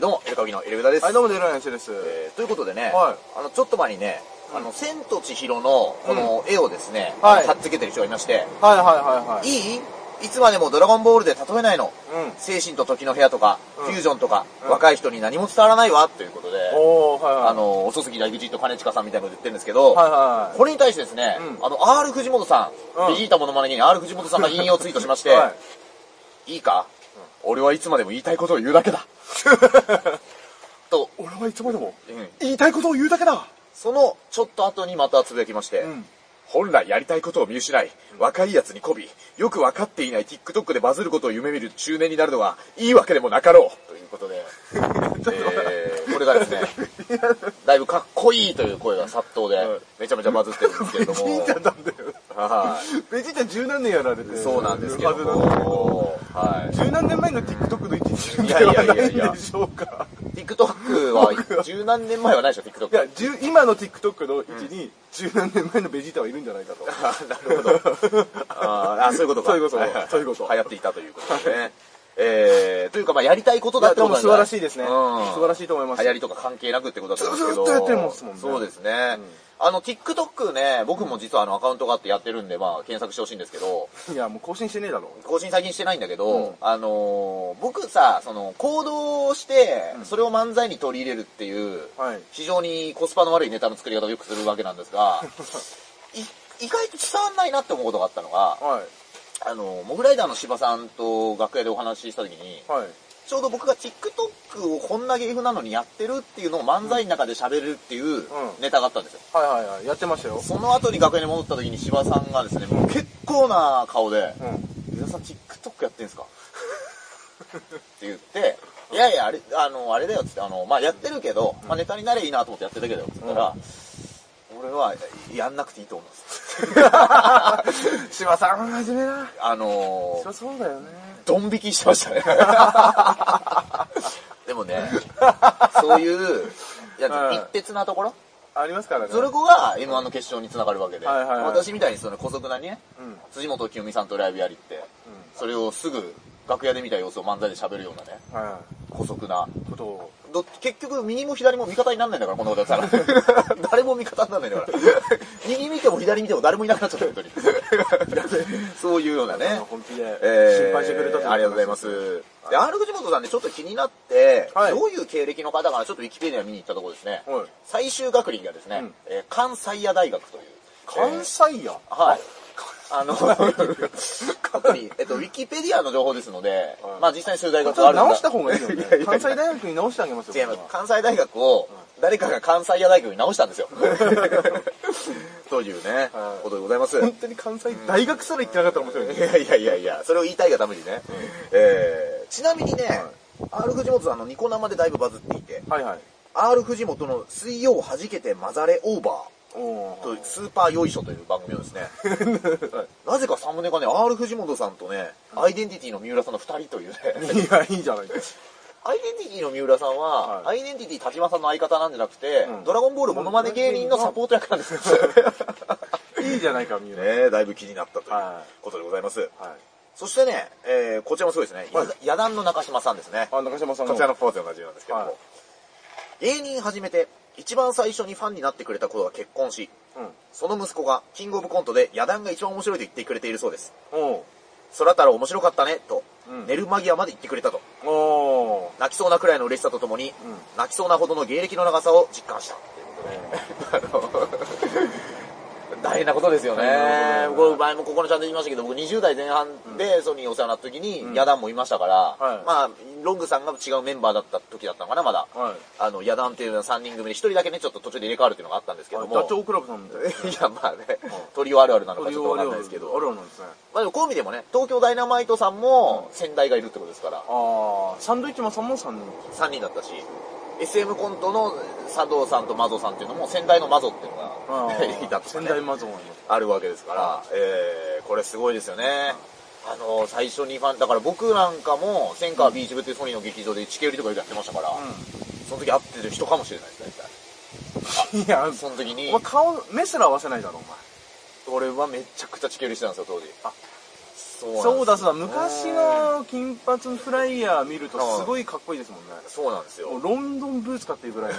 どうも、エルカビのエルグダです。はい、どうも、デラインスです。えーということでね、はあの、ちょっと前にね、あの、千と千尋の、この絵をですね、はい貼っつけてる人がいまして、はいはいはいはい。いい？いつまでもドラゴンボールで例えないの。うん。精神と時の部屋とか、うんフュージョンとか、うん若い人に何も伝わらないわ、ということで、おー、はいはい。あ、の、遅すぎ大口と金近さんみたいなの言ってるんですけど、はいはこれに対してですね、うんあの、R 藤本さん、うんベジータモノマネ芸人 R 藤本さんが引用ツイートしまして、い。はい。いいか、俺はいつまでも言いたいことを言うだけだ。と、俺はいつまでもうん。言いたいことを言うだけだ。そのちょっと後にまたつぶやきまして、うん。本来やりたいことを見失い、若いやつに媚び、よく分かっていない TikTok でバズることを夢見る中年になるのがいいわけでもなかろう。ということで、えー、これがですね、だいぶかっこいいという声が殺到ではい、めちゃめちゃバズってるんですけれどもはベジータ十何年やられてい、そうなんですけどるはい。十何年前の TikTok の位置にいやいやいやいやではないでしょうか。TikTok は 十何年前はないでしょ、TikTok いや、十今の TikTok の位置に十何年前のベジータはいるんじゃないかと。あなるほど。あーあ、そういうことか。そういうことはいはいそういうこと流行っていたということですね。えー、というか、まあ、やりたいことだってこと素晴らしいですね。うん素晴らしいと思います。流行りとか関係なくってことだと思うんですけど。ずーっとやってますもんねそうですね。あの、TikTok ね、僕も実はあの、アカウントがあってやってるんで、まあ、検索してほしいんですけど、いや、もう更新してねえだろ。更新最近してないんだけど、うんあのー僕さ、その、行動をしてう、んそれを漫才に取り入れるっていう、はい。非常にコスパの悪いネタの作り方をよくするわけなんですが、い意外と伝わんないなって思うことがあったのが、はい。あの、モグライダーの芝さんと楽屋でお話しした時に、はい。ちょうど僕が TikTok をこんな芸風なのにやってるっていうのを漫才の中で喋るっていうネタがあったんですよ。はいはいはい。やってましたよ。その後に楽屋に戻った時に芝さんがですね、もう結構な顔で、うん。伊沢さん TikTok やってんすか?って言って、いやいや、あれ、あの、あれだよっつって、あの、まあ、やってるけど、まあ、ネタになればいいなと思ってやってるけど、っつったら、俺はやんなくていいと思うんです。芝さん、真面目な。あのそりゃそうだよね。ドン引きしてましたね。でもね、そういう、いやはい一徹なところ、ありますからね。それこが M1 の決勝につながるわけで、私みたいにその古速なにね、うん。うん。辻元清美さんとライブやりって、それをすぐ楽屋で見た様子を漫才で喋るようなね、は。古速ないことを。ど結局右も左も味方になんないんだから、こんなことやったら。誰も味方になんないんだから。右見ても左見ても誰もいなくなっちゃった、本当に。そういうようなね。本気でえー心配してくれたとありがとうございます。で、R 藤本さんでちょっと気になって、はいどういう経歴の方かな、ちょっとウィキペディア見に行ったところですね。はい最終学歴がですね、うんえー関西野大学という。関西や。はい。あの、えっと、ウィキペディアの情報ですので、はいまあ実際にそういう大ちょっ学があるんだと直した方がいいよね。関西大学に直してあげますよ。違いますこ。関西大学を誰かが関西野大学に直したんですよ。と いうね、はいことでございます。本当に関西大学すら行ってなかったら面白いね。いやいやいやいや、それを言いたいがためにね。えー、ちなみにね、R 藤本さんのニコ生でだいぶバズっていて、はいはい。R 藤本の水曜はじけて混ざれオーバおーとスーパーよいしょという番組をですね、なぜかサムネがね、R 藤本さんとね、アイデンティティの三浦さんの二人というね、いや、いいじゃないですアイデンティティの三浦さんは、はいアイデンティティ田島さんの相方なんじゃなくて、うんドラゴンボールモノマネ芸人のサポート役なんですよ。か。いいじゃないか、みんな。ねえだいぶ気になったというはことでございます。はい。そしてね、えー、こちらもすごいですね。はいや野団の中島さんですね。あ、中島さんの。こちらのポーズで同じなんですけども、はい芸人始めて一番最初にファンになってくれた子が結婚し、うん。その息子がキングオブコントで野団が一番面白いと言ってくれているそうです。おう空太郎面白かったね、と、うん寝る間際まで言ってくれたと。お泣きそうなくらいの嬉しさとともに、うん泣きそうなほどの芸歴の長さを実感した。ということで、あ の大変なことですよね僕前もここのチャンネル言いましたけど、僕20代前半でソニーにお世話になった時に、うん野団もいましたから、はいまあ、ロングさんが違うメンバーだった時だったのかな、まだ。はい。あの、野団っていうのは3人組で1人だけね、ちょっと途中で入れ替わるっていうのがあったんですけども。ダチョウ倶楽部さんみたいな。いや、まあね、トリオあるあるなのかちょっとわかんないですけあるど。あるなんですね。まあでもこういう意味でもね、東京ダイナマイトさんも先代がいるってことですから、ああ、サンドイッチマンさんも3人。3人だったし、SM コントの佐藤さんとマゾさんっていうのも先代のマゾっていうのが いたとか仙ね台マゾあるわけですから、えー、これすごいですよね。あの、最初にファン、だから僕なんかも、千川ビーチ部っていうソニーの劇場でチケ売りとかよくやってましたから、その時会ってる人かもしれないですね、いや、その時にお前、顔、目すら合わせないだろ、お前。俺はめちゃくちゃチケ売りしてたんですよ、当時。そうなんですそうだそうだ、昔の金髪フライヤー見るとすごいかっこいいですもんね。そうなんですよロンドンブーツかっていうぐらいの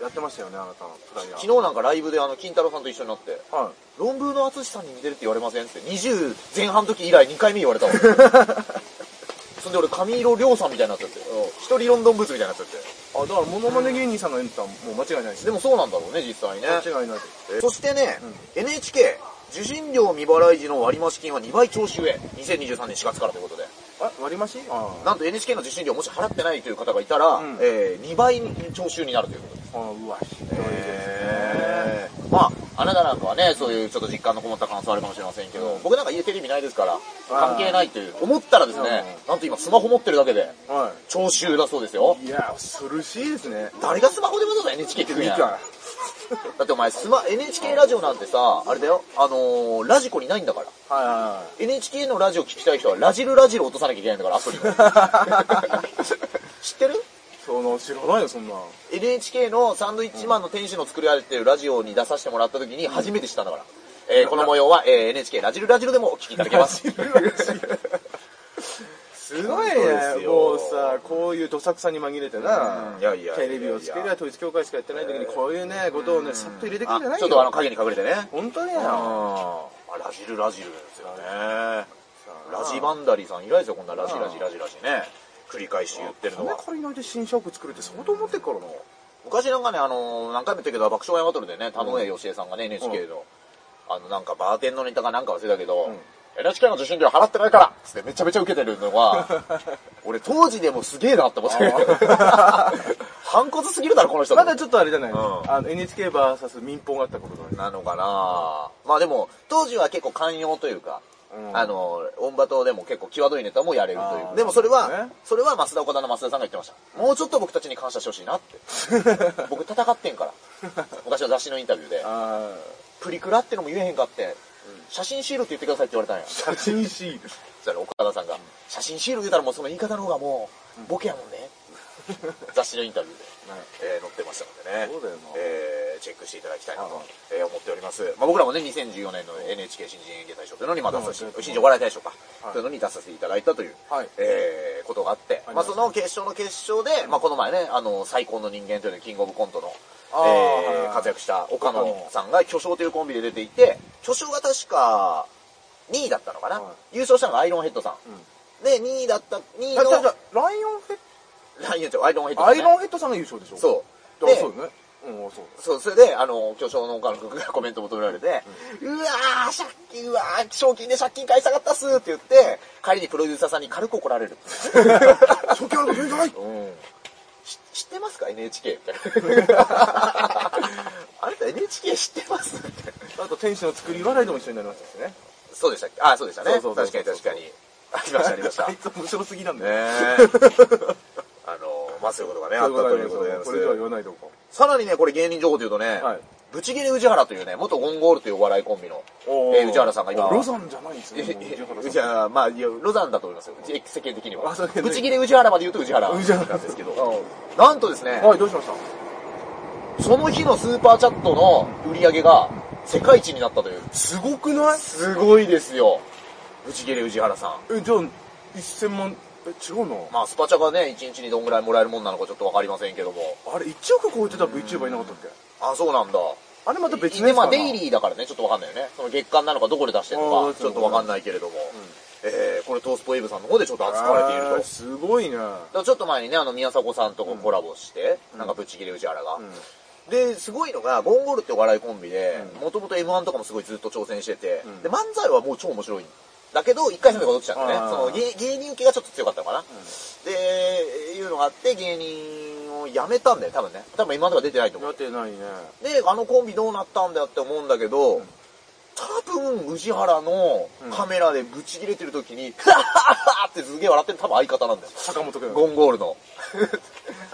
やってましたよね、あなたのフライヤー。昨日なんかライブであの金太郎さんと一緒になっては論文の淳さんに似てるって言われませんって20前半の時以来2回目言われたわ そんで俺髪色亮さんみたいになっちゃって一人ロンドンブーツみたいになっちゃってい。あ、だからモノマネ芸人さんのエンタもう間違いないです。でもそうなんだろうね実際ね間違いないです。そしてね、NHK 受信料未払い時の割増金は2倍徴収へ。2023年4月からということで。あ、割り増なんと NHK の受信料もし払ってないという方がいたら、ん。えー2倍に徴収になるということです。あ、うわ、ひどいですね。えー。まああなたなんかはねそういうちょっと実感のこもった感想あるかもしれませんけど、僕なんか家テレビないですから関係ないという思ったらですね、なんと今スマホ持ってるだけでは徴収だそうですよ。い。いや、恐ろしいですね。誰がスマホでわざわざ NHK ってくんや。見た。だってお前スマ NHK ラジオなんてさあれだよ。あのー、ラジコにないんだから。はいは NHK のラジオ聞きたい人はラジルラジル落とさなきゃいけないんだからアプリの 知ってる？い。その、知らないよ、そんな。NHK のサンドイッチマンの店主の作られてるラジオに出させてもらった時に初めて知ったんだから、えーこの模様は、えー NHK ラジルラジルでもお聞きいただけますすごいね。よもうさ、こういうどさくさに紛れてなうん、いやいやテレビをつけりゃ統一教会しかやってない時に、こういうね、ことをね、さっと入れてくるあんじゃないよ。ちょっとあの影に隠れてね。本当にうん。よ。あラジルラジルですよね。ラジバンダリさん以来ですよこんなラジラジラジラジね。繰り返し言ってるの金は。借りないで新社屋作るって相当思ってっからな。昔なんかね、あのー何回も言ったけど、爆笑山バトルでね、田上義恵さんがね、NHK の、あの、なんかバーテンのネタかなんか忘れたけど、NHK の受信料払ってないからつってめちゃめちゃ受けてるのが、俺当時でもすげえなって思って。反骨すぎるだろ、この人。まだちょっとあれじゃない、うんあの NHKVS 民放があったことだね。なのかなまあでも、当時は結構寛容というか、うんあの、オンバトでも結構際どいネタもやれるという。でもそれは、ねそれは増田岡田の増田さんが言ってました。もうちょっと僕たちに感謝してほしいなって。僕戦ってんから。昔は雑誌のインタビューで、あプリクラってのも言えへんかって、写真シールって言ってくださいって言われたんや。ー写真シール。そしたら岡田さんが、写真シール言うたらもうその言い方の方がもう、ボケやもんね。雑誌のインタビューで、えー載ってましたのでね。そうだよな。えーチェックしていただきたいなとはい、えー思っております。まあ、僕らもね、2014年の NHK 新人演芸大賞というのにまあ出させて、うん新人お笑い大賞か、はい。というのに出させていただいたという、はい。えーことがあって、まあ、その決勝の決勝で、まあ、この前ね、あの、最高の人間というのキングオブコントの、えー活躍した岡野さんが巨匠というコンビで出ていて、巨匠が確か2位だったのかな、はい優勝したのがアイロンヘッドさん。で、2位だった、2位の、ライオンヘッライオンちゃうアイロンヘッドド、さん、ね。アイロンヘッドさんが優勝でしょそう。でそうよね。うん、そう。そう、それで、あの、巨匠の岡野君がコメント求められて、うわー、借金、うわー、賞金で借金返したかったっすって言って、帰りにプロデューサーさんに軽く怒られる。初期あること言うんじゃない？うん。し知ってますか ?NHK って。あなた NHK 知ってます？って。あと天使の作り笑いでも一緒になりましたしね。そうでしたっけ？あ、そうでしたね。確かに確かに。ありました、ありました。あねいつ面白すぎなんだよ。え。あの、まあそういうことがね、あったということでこれ以上は言わないでおこさらにね、これ芸人情報というとね、はいブチギレ宇治原というね、元ゴンゴールというお笑いコンビの、う。えー宇治原さんが今、ロザンじゃないんですね。じゃあ、まあ、いやロザンだと思いますよ。え世間的には。ブチギレ宇治原まで言うと宇治原宇治原なんですけど、なんとですね、はい、どうしました？その日のスーパーチャットの売り上げが世界一になったという。すごくない？すごいですよ。ブチギレ宇治原さん。え、じゃあ、1000万、え、違うな。まあ、スパチャがね、1日にどんぐらいもらえるもんなのかちょっとわかりませんけども。あれ、1億超えてた VTuber いなかったっけ？あ、そうなんだ。あれまた別ので、まあ、デイリーだからね、ちょっとわかんないよね。その月間なのかどこで出してるあのか、ーちょっとわかんないけれども。えー、これトースポエイブさんの方でちょっと扱われていると。すごいね。ちょっと前にね、あの、宮迫さんとこコラボして、なんかぶっちぎり宇治原が。で、すごいのが、ゴンゴールってお笑いコンビで、もともと M1 とかもすごいずっと挑戦してて、んで、漫才はもう超面白いんだけど、一回戦で落ちちゃったね。あーその芸芸人受けがちょっと強かったのかな。で、いうのがあって、芸人を辞めたんだよ、多分ね。多分 M1 とか出てないと思う。やってないね。で、あのコンビどうなったんだよって思うんだけど、多分、宇治原のカメラでブチ切れてる時に、ハハハってすげえ笑ってる多分相方なんだよ。坂本くん。ゴンゴールの。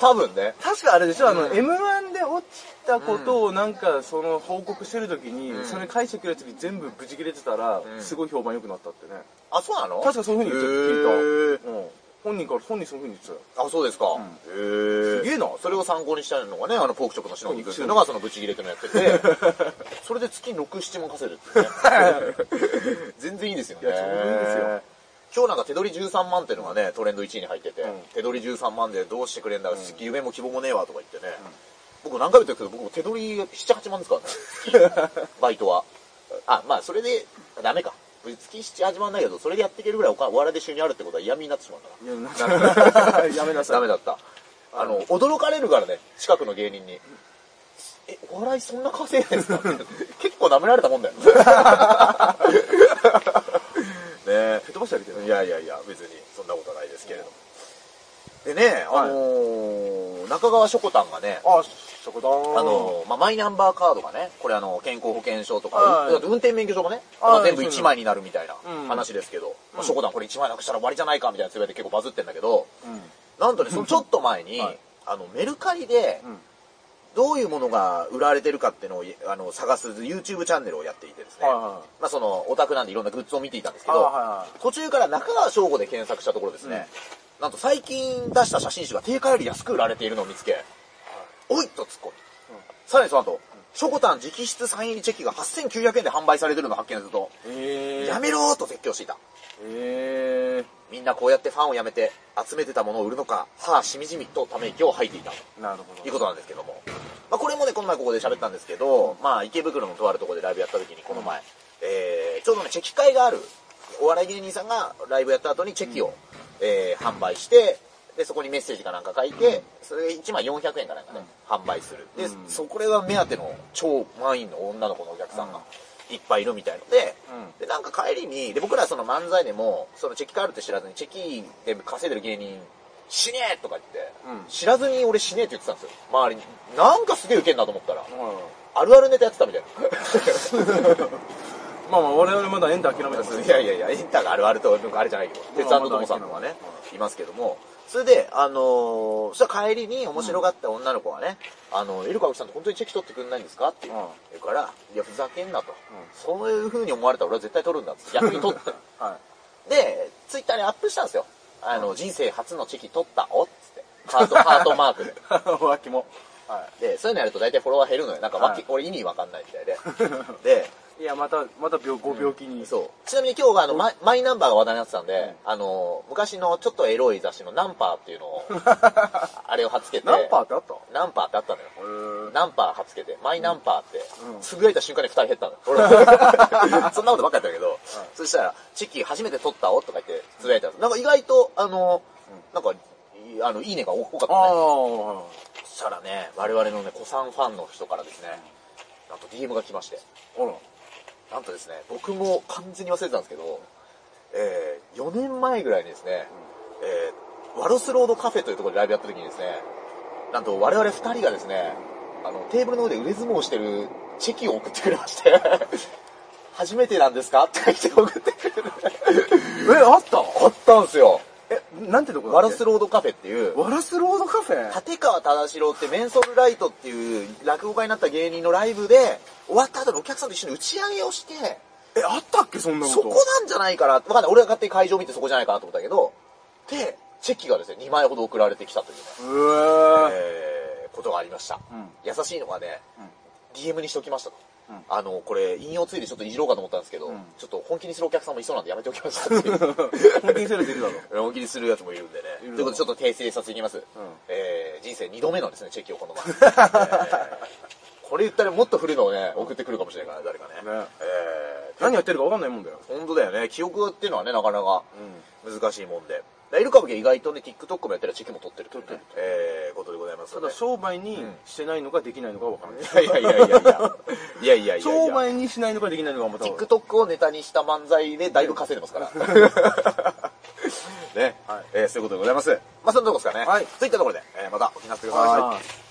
多分ね。確かあれでしょ、あの、うん M1 で落ちたことをなんか、その、報告してる時に、うんそれ返してくるやつに全部ブチ切れてたら、んすごい評判良くなったってね。あ、そうなの？確かそういう風に言って聞いた。うん。本人から、本人そういう風に言ってたよ。あ、そうですか。んへえ。すげえなそれを参考にしたのがね、あの、ポークチョップのシノギ君っていうのが、そのブチギレってのやってて、それで月6、7万稼いでるってね。全然いいですよね。いやちょうどいいですよ。今日なんか手取り13万っていうのがね、トレンド1位に入ってて、うん手取り13万でどうしてくれんだ、夢も希望もねえわとか言ってね。僕何回も言ってるけど、僕も手取り7、8万ですからね。バイトは。あ、まあそれで、ダメか。月7、8万だけど、それでやっていけるぐらいお笑いで収入あるってことは嫌味になってしまうんだな。いや、めなさい。ダメだった。あの、驚かれるからね、近くの芸人に。え、お笑いそんな稼いでんすか？結構舐められたもんだよ。ねえ蹴飛ばしてあげてる。いやいやいや、別にそんなことないですけれども。でね、あのー中川しょこたんがね、あ、あのーまあ、マイナンバーカードがね、これあの、健康保険証とか、はい。運転免許証がね、全部1枚になるみたいなうん話ですけど、まあ、しょこたんこれ1枚なくしたら終わりじゃないかみたいなつぶやいて結構バズってんだけど、うん。なんとね、そのちょっと前に、はい。あの、メルカリで、うん。どういうものが売られてるかっていうのをあの探す YouTube チャンネルをやっていてですね、はいはいまあそのオタクなんでいろんなグッズを見ていたんですけど、あはいは途中から中川翔吾で検索したところですね、なんと最近出した写真集が定価より安く売られているのを見つけ、おいと突っ込み、さらにその後、ショコタン直筆サイン入りチェキが8900円で販売されてるのを発見すると、えー。やめろーと絶叫していた。えみんなこうやってファンを辞めて集めてたものを売るのか、はあ、しみじみとため息を吐いていた。ー。なるほど。いうことなんですけども。まあ、これもね、この前ここで喋ったんですけど、まあ、池袋のとあるところでライブやった時に、この前、えー、ちょうどね、チェキ会がある、お笑い芸人さんがライブやった後にチェキを、えー、販売して、で、そこにメッセージかなんか書いて、それ1枚400円かなんかね、販売する。で、うん。そこれは目当ての超満員の女の子のお客さんがいっぱいいるみたいので、うん。で、なんか帰りに、で、僕らその漫才でも、そのチェキ会あるって知らずに、チェキで稼いでる芸人、死ねえとか言って、うん。知らずに俺死ねえって言ってたんですよ。周りに。なんかすげえウケんなと思ったら、はいあるあるネタやってたみたい まあまあ、我々まだエンター諦めた。いやいやいや、エンターがあるあると、あれじゃないけど、鉄腕の友さんとかね、いますけども、それで、あのー、そしたら帰りに面白がった女の子がね、あの、エルカウキさんって本当にチェキ取ってくんないんですか？って言うから、いや、ふざけんなと。そういう風に思われたら俺は絶対取るんだって、逆に取って。はで、ツイッターにアップしたんですよ。あの、人生初のチェキ取ったおっつって。ハート、ハートマークで。い。脇も。はで、そういうのやると大体フォロワー減るのよ。なんかわけ、はい俺意味わかんないみたいで。で、い。いや、また、また病、ご病気に。そう。ちなみに今日があの、マイマイナンバーが話題になってたんで、あの、昔のちょっとエロい雑誌のナンパーっていうのを、あれを貼っつけて、ナンパーってあった？ナンパーってあったのよ。ナンパー貼っつけて、マイナンパーってうん、つぶやいた瞬間に二人減ったのよ。俺 そんなことばっかやったけど、そしたら、チェキ初めて取った？おとか言ってつぶやいた。なんか意外と、あの、なんか、いあの、いいねが多かったね。したらね、我々のね、子さんファンの人からですね、なんと DM が来まして、ら。なんとですね、僕も完全に忘れてたんですけど、えー、4年前ぐらいにですね、えー、ワロスロードカフェというところでライブやった時にですね、なんと我々2人がですね、あの、テーブルの上で腕相撲をしてるチェキを送ってくれまして、初めてなんですか？って言って送ってくれる。え、あったあったんですよ。え、なんてとこだワっけ？ロスロードカフェっていう、ワラスロードカフェ？立川忠志郎ってメンソールライトっていう落語家になった芸人のライブで、終わった後にお客さんと一緒に打ち上げをして、え、あったっけそんなこと？そこなんじゃないかな。わかんない。俺が勝手に会場見てそこじゃないかなと思ったけど、で、チェキがですね、2枚ほど送られてきたというね。えー、ことがありました。うん優しいのがね、うん DM にしときましたと。うんあの、これ、引用ついでちょっといじろうかと思ったんですけど、うんちょっと本気にするお客さんもいそうなんでやめておきました。本気にせれているだろ。本気にするやつもいるんでね。ということでちょっと訂正させていきます。んえー、人生2度目のですね、チェキをこの前。えーこれ言ったらもっと古いのをね、送ってくるかもしれないから、誰かね。ねえー、何やってるか分かんないもんだよ。本当だよね。記憶っていうのはね、なかなか難しいもんで。エル意外とね、TikTok もやったらチェキも取ってるというね、えー、ことでございますので。ただ商売にしてないのかできないのか分かんない。いやいやいやいやいや。いやいや。商売にしないのかできないのかまた。TikTok をネタにした漫才でだいぶ稼いでますから。ね。はいえーそういうことでございます。まあ、そんなとこですかね。はいといったところで、えーまたお聞きなさってください